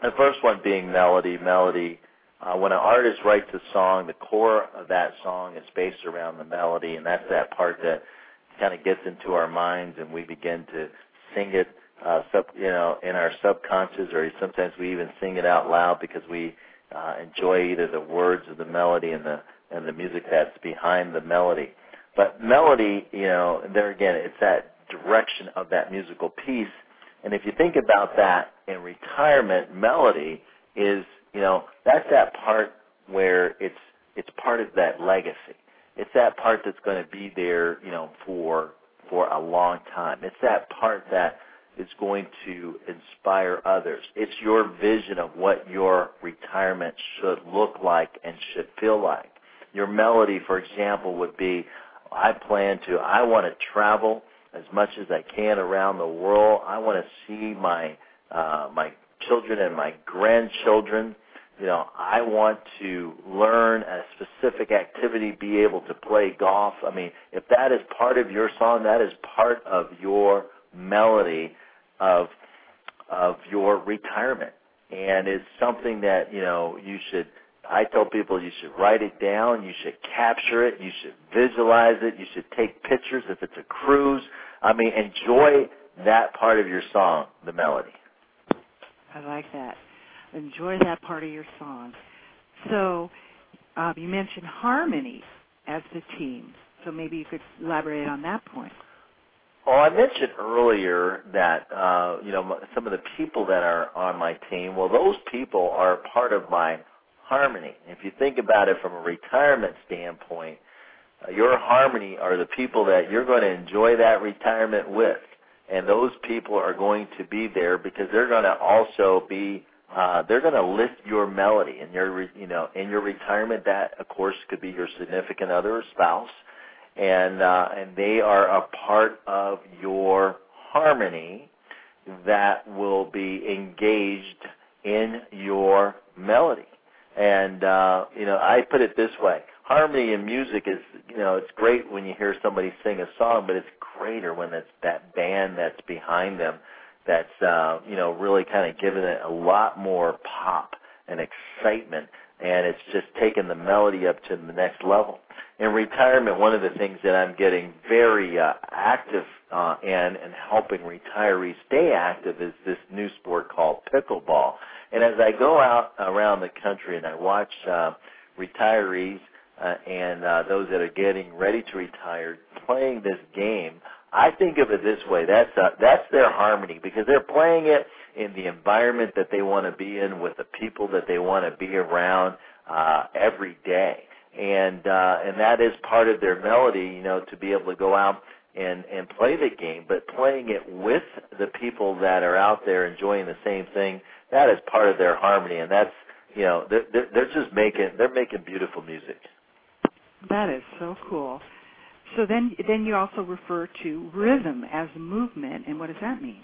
The first one being melody. Melody. Uh, when an artist writes a song, the core of that song is based around the melody, and that's that part that kind of gets into our minds, and we begin to sing it, uh, sub, you know, in our subconscious, or sometimes we even sing it out loud because we uh, enjoy either the words of the melody and the and the music that's behind the melody. But melody, you know, there again, it's that direction of that musical piece. And if you think about that in retirement, melody is, you know, that's that part where it's it's part of that legacy. It's that part that's going to be there, you know, for for a long time. It's that part that is going to inspire others. It's your vision of what your retirement should look like and should feel like. Your melody, for example, would be I plan to, I want to travel as much as I can around the world. I want to see my uh, my children and my grandchildren. You know, I want to learn a specific activity, be able to play golf. I mean, if that is part of your song, that is part of your melody of of your retirement and it's something that you know you should I tell people you should write it down, you should capture it, you should visualize it, you should take pictures if it's a cruise. I mean, enjoy that part of your song, the melody.
I like that. Enjoy that part of your song. So, uh, you mentioned harmony as the team. So maybe you could elaborate on that point.
Well, I mentioned earlier that uh, you know some of the people that are on my team. Well, those people are part of my harmony. If you think about it from a retirement standpoint, your harmony are the people that you're going to enjoy that retirement with, and those people are going to be there because they're going to also be uh, they're going to lift your melody in your you know in your retirement. That of course could be your significant other or spouse and uh, and they are a part of your harmony that will be engaged in your melody. And uh, you know, I put it this way: harmony in music is, you know, it's great when you hear somebody sing a song, but it's greater when it's that band that's behind them. that's uh, you know really kind of given it a lot more pop and excitement, and it's just taken the melody up to the next level. In retirement, one of the things that I'm getting very uh, active uh, in and helping retirees stay active is this new sport called pickleball. And as I go out around the country and I watch uh, retirees uh, and uh, those that are getting ready to retire playing this game, I think of it this way: that's uh, that's their harmony because they're playing it in the environment that they want to be in with the people that they want to be around uh, every day, and uh, and that is part of their melody, you know, to be able to go out and and play the game, but playing it with the people that are out there enjoying the same thing. That is part of their harmony, and that's you know they're they're, they're just making they're making beautiful music.
That is so cool. So then, then you also refer to rhythm as movement, and what does that mean?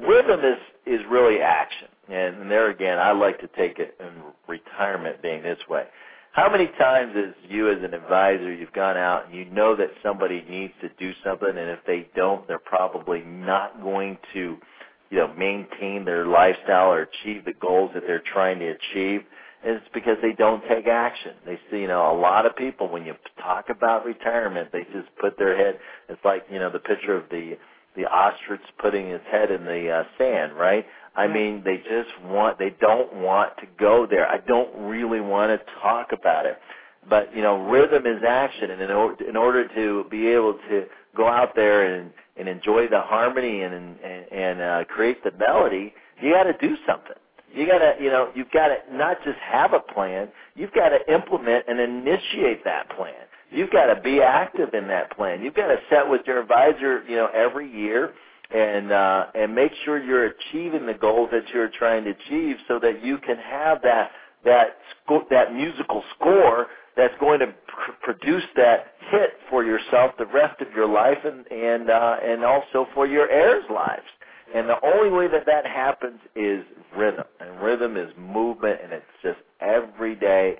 Rhythm is is really action, and there again, I like to take it in retirement being this way. How many times as you as an advisor you've gone out and you know that somebody needs to do something and if they don't they're probably not going to you know maintain their lifestyle or achieve the goals that they're trying to achieve it's because they don't take action. They see, you know, a lot of people when you talk about retirement, they just put their head. It's like, you know, the picture of the the ostrich putting his head in the uh, sand, right? I mean, they just want, they don't want to go there. I don't really want to talk about it. But, you know, rhythm is action, and in order, in order to be able to go out there and, and enjoy the harmony and, and, and uh, create the melody, you got to do something. You got to, you know, you've got to not just have a plan, you've got to implement and initiate that plan. You've got to be active in that plan. You've got to set with your advisor, you know, every year and uh and make sure you're achieving the goals that you're trying to achieve so that you can have that that sco- that musical score that's going to pr- produce that hit for yourself the rest of your life and and uh and also for your heirs lives and the only way that that happens is rhythm. And rhythm is movement, and it's just every day,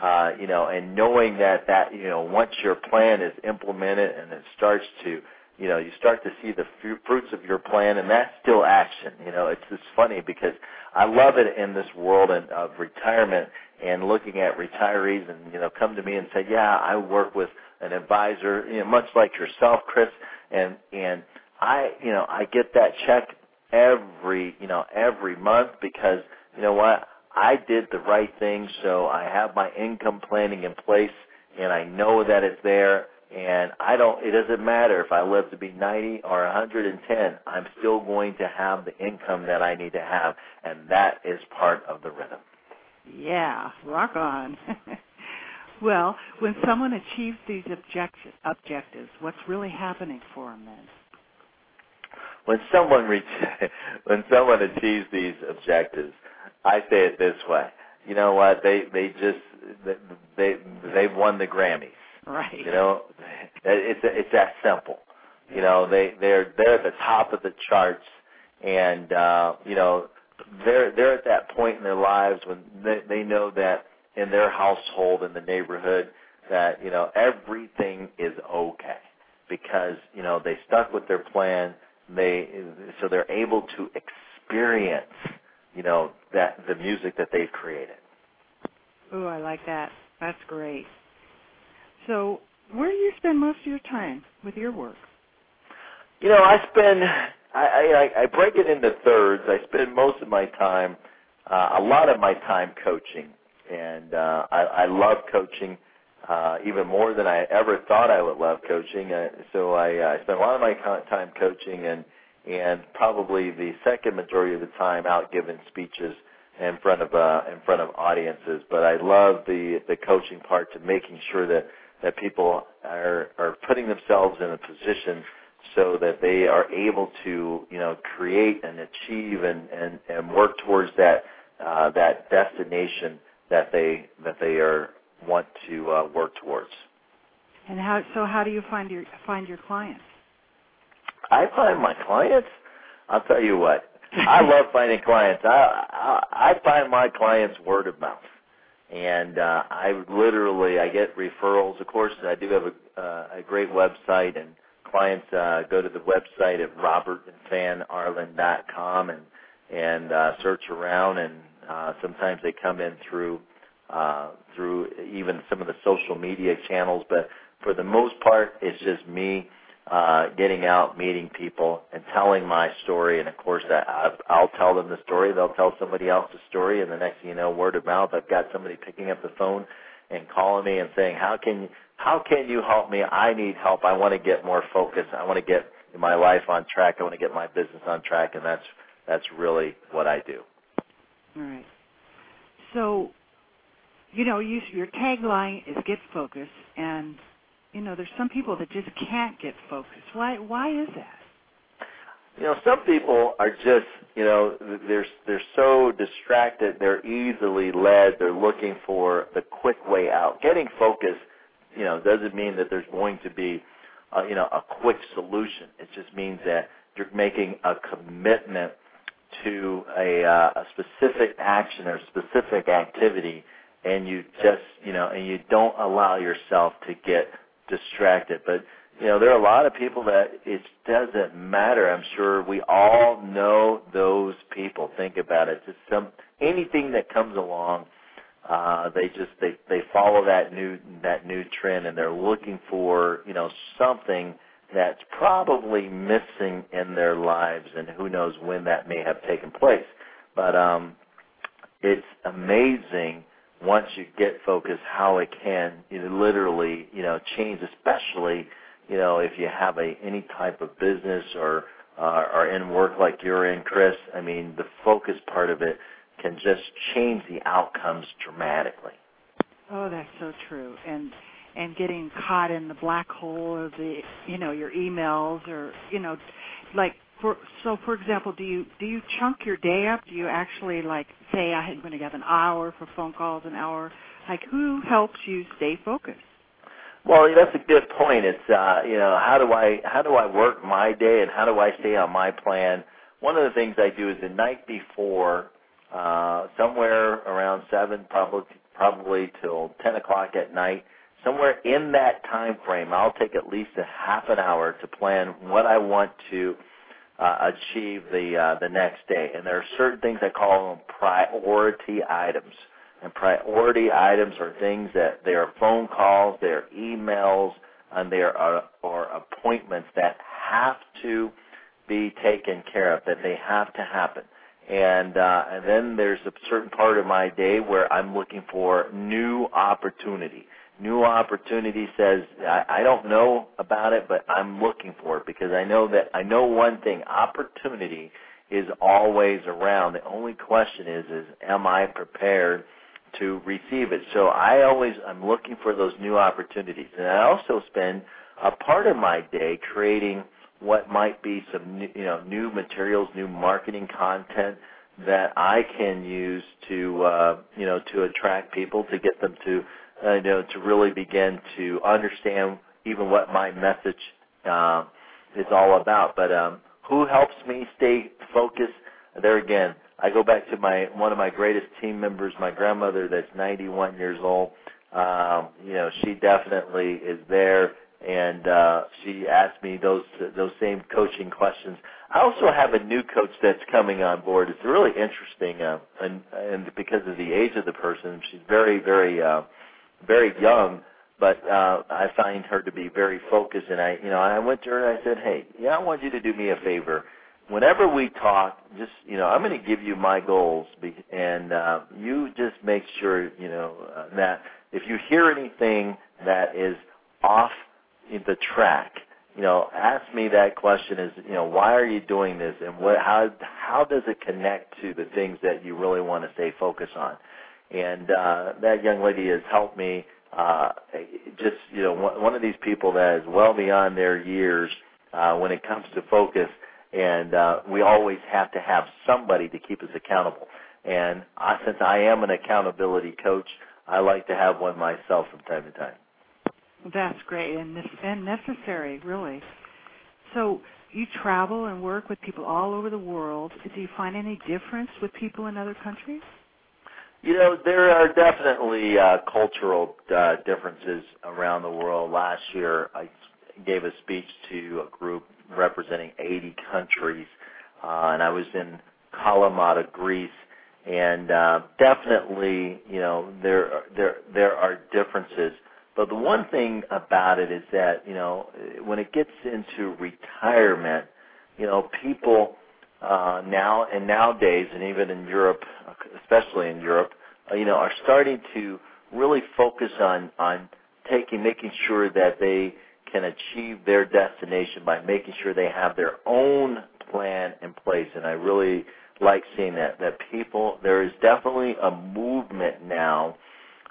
uh, you know, and knowing that that you know once your plan is implemented and it starts to, you know, you start to see the fruits of your plan, and that's still action. You know, it's just funny because I love it in this world of retirement and looking at retirees and you know come to me and say, yeah, I work with an advisor, you know, much like yourself, Kris, and and I, you know, I get that check every, you know, every month because you know what? I did the right thing, so I have my income planning in place and I know that it's there and I don't it doesn't matter if I live to be 90 or 110, I'm still going to have the income that I need to have and that is part of the rhythm.
Yeah, rock on. *laughs* well, when someone achieves these object- objectives, what's really happening for them then?
When someone *laughs* reach, when someone achieves these objectives, I say it this way. You know what? They they just they they've won the Grammys.
Right.
You know, it's it's that simple. You know, they they're they're at the top of the charts, and uh, you know they're they're at that point in their lives when they they know that in their household in the neighborhood that you know everything is okay because you know they stuck with their plan they so they're able to experience you know that the music that they've created.
Oh i like that. That's great. So where do you spend most of your time with your work?
You know i spend i i i break it into thirds. I spend most of my time uh, a lot of my time coaching. And uh i i love coaching uh, even more than I ever thought I would love coaching. Uh, so I, uh, spent a lot of my time coaching and and probably the second majority of the time out giving speeches in front of uh, in front of audiences. But I love the the coaching part to making sure that that people are are putting themselves in a position so that they are able to you know create and achieve and and, and work towards that uh, that destination that they that they are want to uh, work towards.
And how so? How do you find your find your clients?
I find my clients. I'll tell you what. I love *laughs* finding clients. I, I I find my clients word of mouth, and uh, I literally I get referrals. Of course, I do have a uh, a great website and clients uh, go to the website at robertvanarlen.com and and uh, search around, and uh, sometimes they come in through uh, through even some of the social media channels. But for the most part, it's just me uh, getting out, meeting people, and telling my story. And of course, that I'll tell them the story. They'll tell somebody else the story, and the next thing you know, word of mouth. I've got somebody picking up the phone and calling me and saying, "How can how can you help me? I need help. I want to get more focused. I want to get my life on track. I want to get my business on track." And that's that's really what I do.
All right. So, you know, you, your tagline is "Get focused," and you know, there's some people that just can't get focused. Why? Why is that?
You know, some people are just, you know, they're they're so distracted, they're easily led, they're looking for the quick way out. Getting focused, you know, doesn't mean that there's going to be, uh, you know, a quick solution. It just means that you're making a commitment to a, uh, a specific action or specific activity, and you just, you know, and you don't allow yourself to get distracted. But you know, there are a lot of people that it doesn't matter. I'm sure we all know those people. Think about it. Just some anything that comes along, uh, they just they they follow that new that new trend, and they're looking for you know something that's probably missing in their lives, and who knows when that may have taken place. But um, it's amazing once you get focused how it can know, literally you know change, especially you know, if you have a any type of business or uh, or in work like you're in, Kris, I mean, the focus part of it can just change the outcomes dramatically.
Oh, that's so true. And and getting caught in the black hole of the you know your emails or you know like for so for example do you do you chunk your day up do you actually like say i'm going to have an hour for phone calls an hour like who helps you stay focused
well, that's a good point. It's uh, you know, how do I how do I work my day and how do I stay on my plan? One of the things I do is the night before, uh, somewhere around seven, probably probably till ten o'clock at night. Somewhere in that time frame, I'll take at least a half an hour to plan what I want to uh, achieve the uh, the next day. And there are certain things I call them priority items. And priority items are things that they are phone calls, they are emails, and they are or appointments that have to be taken care of, that they have to happen. And uh, and then there's a certain part of my day where I'm looking for new opportunity. New opportunity says I, I don't know about it, but I'm looking for it because I know that I know one thing: opportunity is always around. The only question is, is am I prepared? to receive it. So I always I'm looking for those new opportunities, and I also spend a part of my day creating what might be some new, you know new materials, new marketing content that I can use to uh, you know to attract people to get them to uh, you know to really begin to understand even what my message uh, is all about. But um, who helps me stay focused? There again, I go back to my one of my greatest team members, my grandmother that's 91 years old. Um, you know, she definitely is there and uh she asked me those those same coaching questions. I also have a new coach that's coming on board. It's really interesting uh and and because of the age of the person, she's very very uh very young, but uh I find her to be very focused and I you know, I went to her and I said, "Hey, yeah, I want you to do me a favor whenever we talk, just you know, I'm going to give you my goals, and uh, you just make sure you know uh, that if you hear anything that is off the track, you know, ask me that question: is you know, why are you doing this, and what how how does it connect to the things that you really want to stay focused on? And uh, that young lady has helped me. Uh, just you know, one, of these people that is well beyond their years uh, when it comes to focus and uh, we always have to have somebody to keep us accountable. And I, since I am an accountability coach, I like to have one myself from time to time.
That's great and and necessary, really. So you travel and work with people all over the world. Do you find any difference with people in other countries?
You know, there are definitely uh, cultural uh, differences around the world. Last year, I gave a speech to a group representing 80 countries, uh, and I was in Kalamata, Greece, and uh, definitely, you know, there there there are differences. But the one thing about it is that you know, when it gets into retirement, you know, people uh, now and nowadays, and even in Europe, especially in Europe, you know, are starting to really focus on on taking making sure that they can achieve their destination by making sure they have their own plan in place. And I really like seeing that that people there is definitely a movement now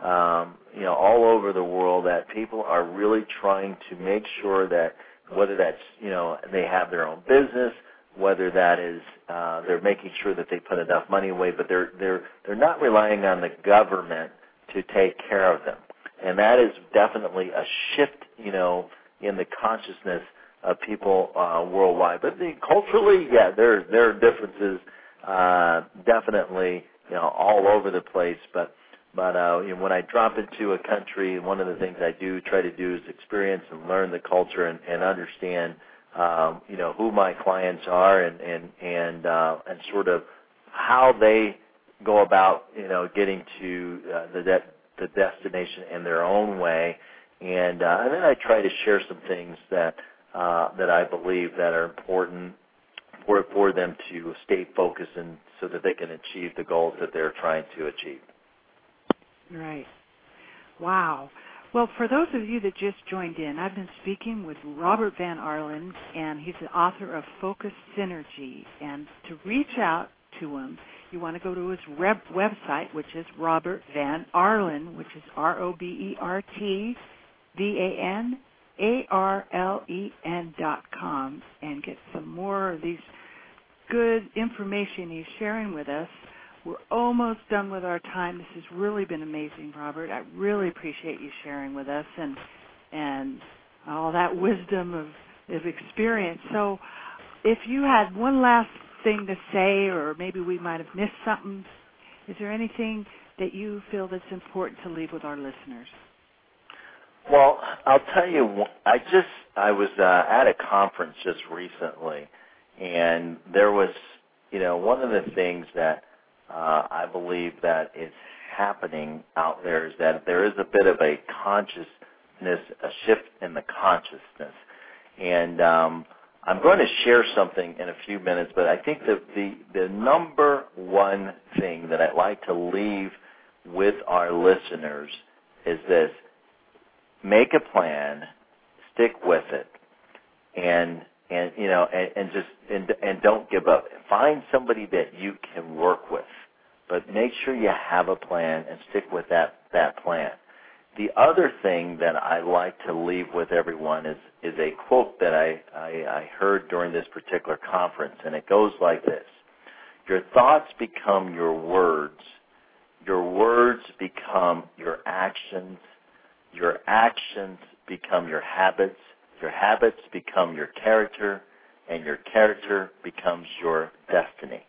um, you know all over the world that people are really trying to make sure that whether that's you know they have their own business whether that is uh, they're making sure that they put enough money away but they're they're they're not relying on the government to take care of them and that is definitely a shift you know in the consciousness of people uh, worldwide. But the, culturally, yeah, there there are differences, uh, definitely, you know, all over the place. But but uh, you know, when I drop into a country, one of the things I do try to do is experience and learn the culture and, and understand, um, you know, who my clients are and and and uh, and sort of how they go about, you know, getting to uh, the de- the destination in their own way and uh, and then I try to share some things that uh, that I believe that are important for for them to stay focused and so that they can achieve the goals that they're trying to achieve.
Right. Wow. Well, for those of you that just joined in, I've been speaking with Robert Van Arlen, and he's the author of Focus Synergy. And to reach out to him, you want to go to his web- website, which is Robert Van Arlen, which is R O B E R T V A N A R L E N dot com and get some more of these good information he's sharing with us. We're almost done with our time. This has really been amazing, Robert. I really appreciate you sharing with us and and all that wisdom of, of experience. So if you had one last thing to say or maybe we might have missed something, is there anything that you feel that's important to leave with our listeners?
Well, I'll tell you, I just I was uh, at a conference just recently, and there was, you know, one of the things that uh, I believe that is happening out there is that there is a bit of a consciousness, a shift in the consciousness, and um, I'm going to share something in a few minutes. But I think that the the number one thing that I'd like to leave with our listeners is this make a plan, stick with it, and and you know and, and just and and don't give up. Find somebody that you can work with, but make sure you have a plan and stick with that that plan. The other thing that I like to leave with everyone is is a quote that I, I, I heard during this particular conference, and it goes like this: Your thoughts become your words. Your words become your actions your actions become your habits, your habits become your character, and your character becomes your destiny.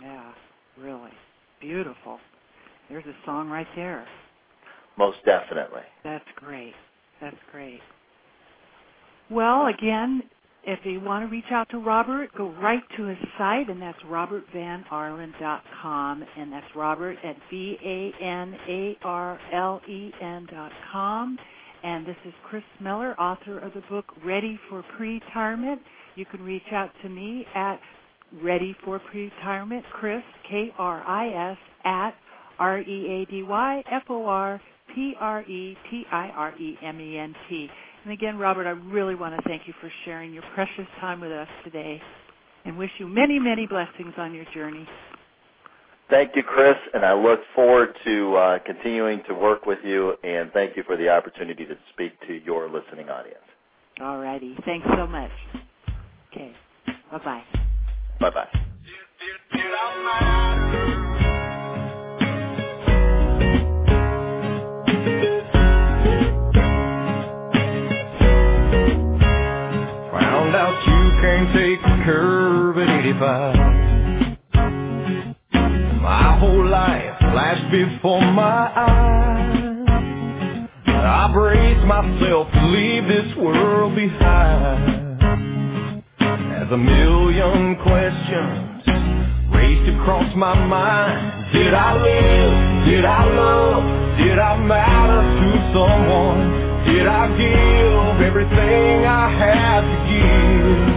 Yeah, really. Beautiful. There's a song right there.
Most definitely.
That's great. That's great. Well, again, if you want to reach out to Robert, go right to his site, and that's robertvanarlen.com, and that's Robert at V-A-N-A-R-L-E-N dot com. And this is Kris Miller, author of the book Ready for Pre-Retirement. You can reach out to me at Ready for Pre-Retirement, Kris, K-R-I-S, at R-E-A-D-Y-F-O-R-P-R-E-T-I-R-E-M-E-N-T. And again, Robert, I really want to thank you for sharing your precious time with us today and wish you many, many blessings on your journey.
Thank you, Kris, and I look forward to uh, continuing to work with you. And thank you for the opportunity to speak to your listening audience.
All righty. Thanks so much. Okay. Bye bye.
Bye bye.
Found out you can't take a curve at 85. My whole life flashed before my eyes. I brace myself to leave this world behind. As a million questions raced across my mind. Did I live? Did I love? Did I matter to someone? Did I give everything I had to give?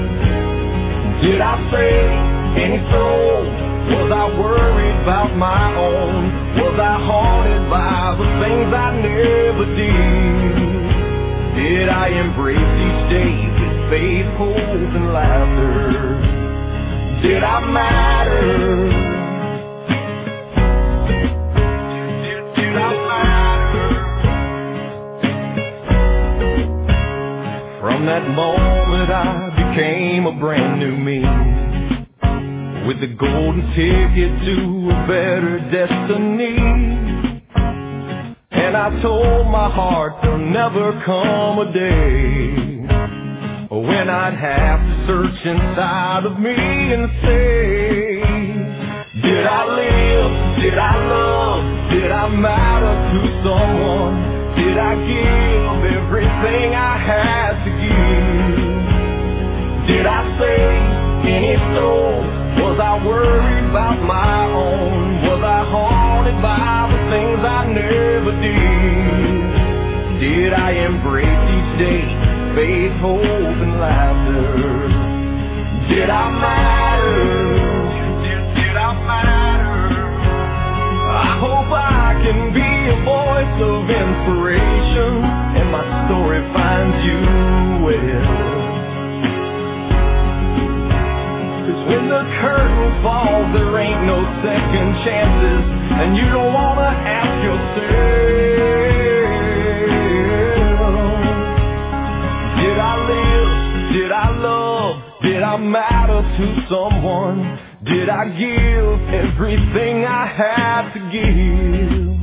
Did I save any soul? Was I worried about my own? Was I haunted by the things I never did? Did I embrace each day with faith, hope, and laughter? Did I matter? Did I matter? From that moment I became a brand new me with the golden ticket to a better destiny. And I told my heart there'll never come a day when I'd have to search inside of me and say, Did I live? Did I love? Did I matter to someone? Did I give everything I had to give? Did I save any soul? Worried about my own? Was I haunted by the things I never did? Did I embrace each day faith, hope, and laughter? Did I matter? Did I matter? I hope I can be a voice of inspiration and my story finds you well. When the curtain falls, there ain't no second chances, and you don't wanna ask yourself, Did I live? Did I love? Did I matter to someone? Did I give everything I had to give?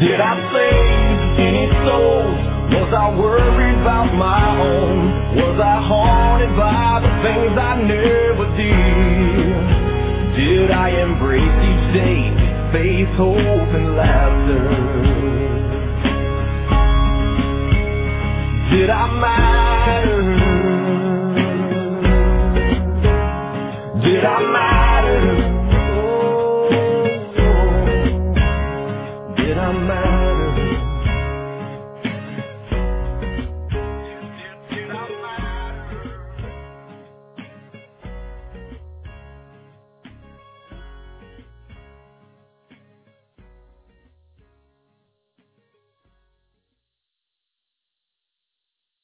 Did I save any souls? Was I worried about my own? Was I haunted by the things I never did? Did I embrace each day, faith, hope, and laughter? Did I matter? Did I matter?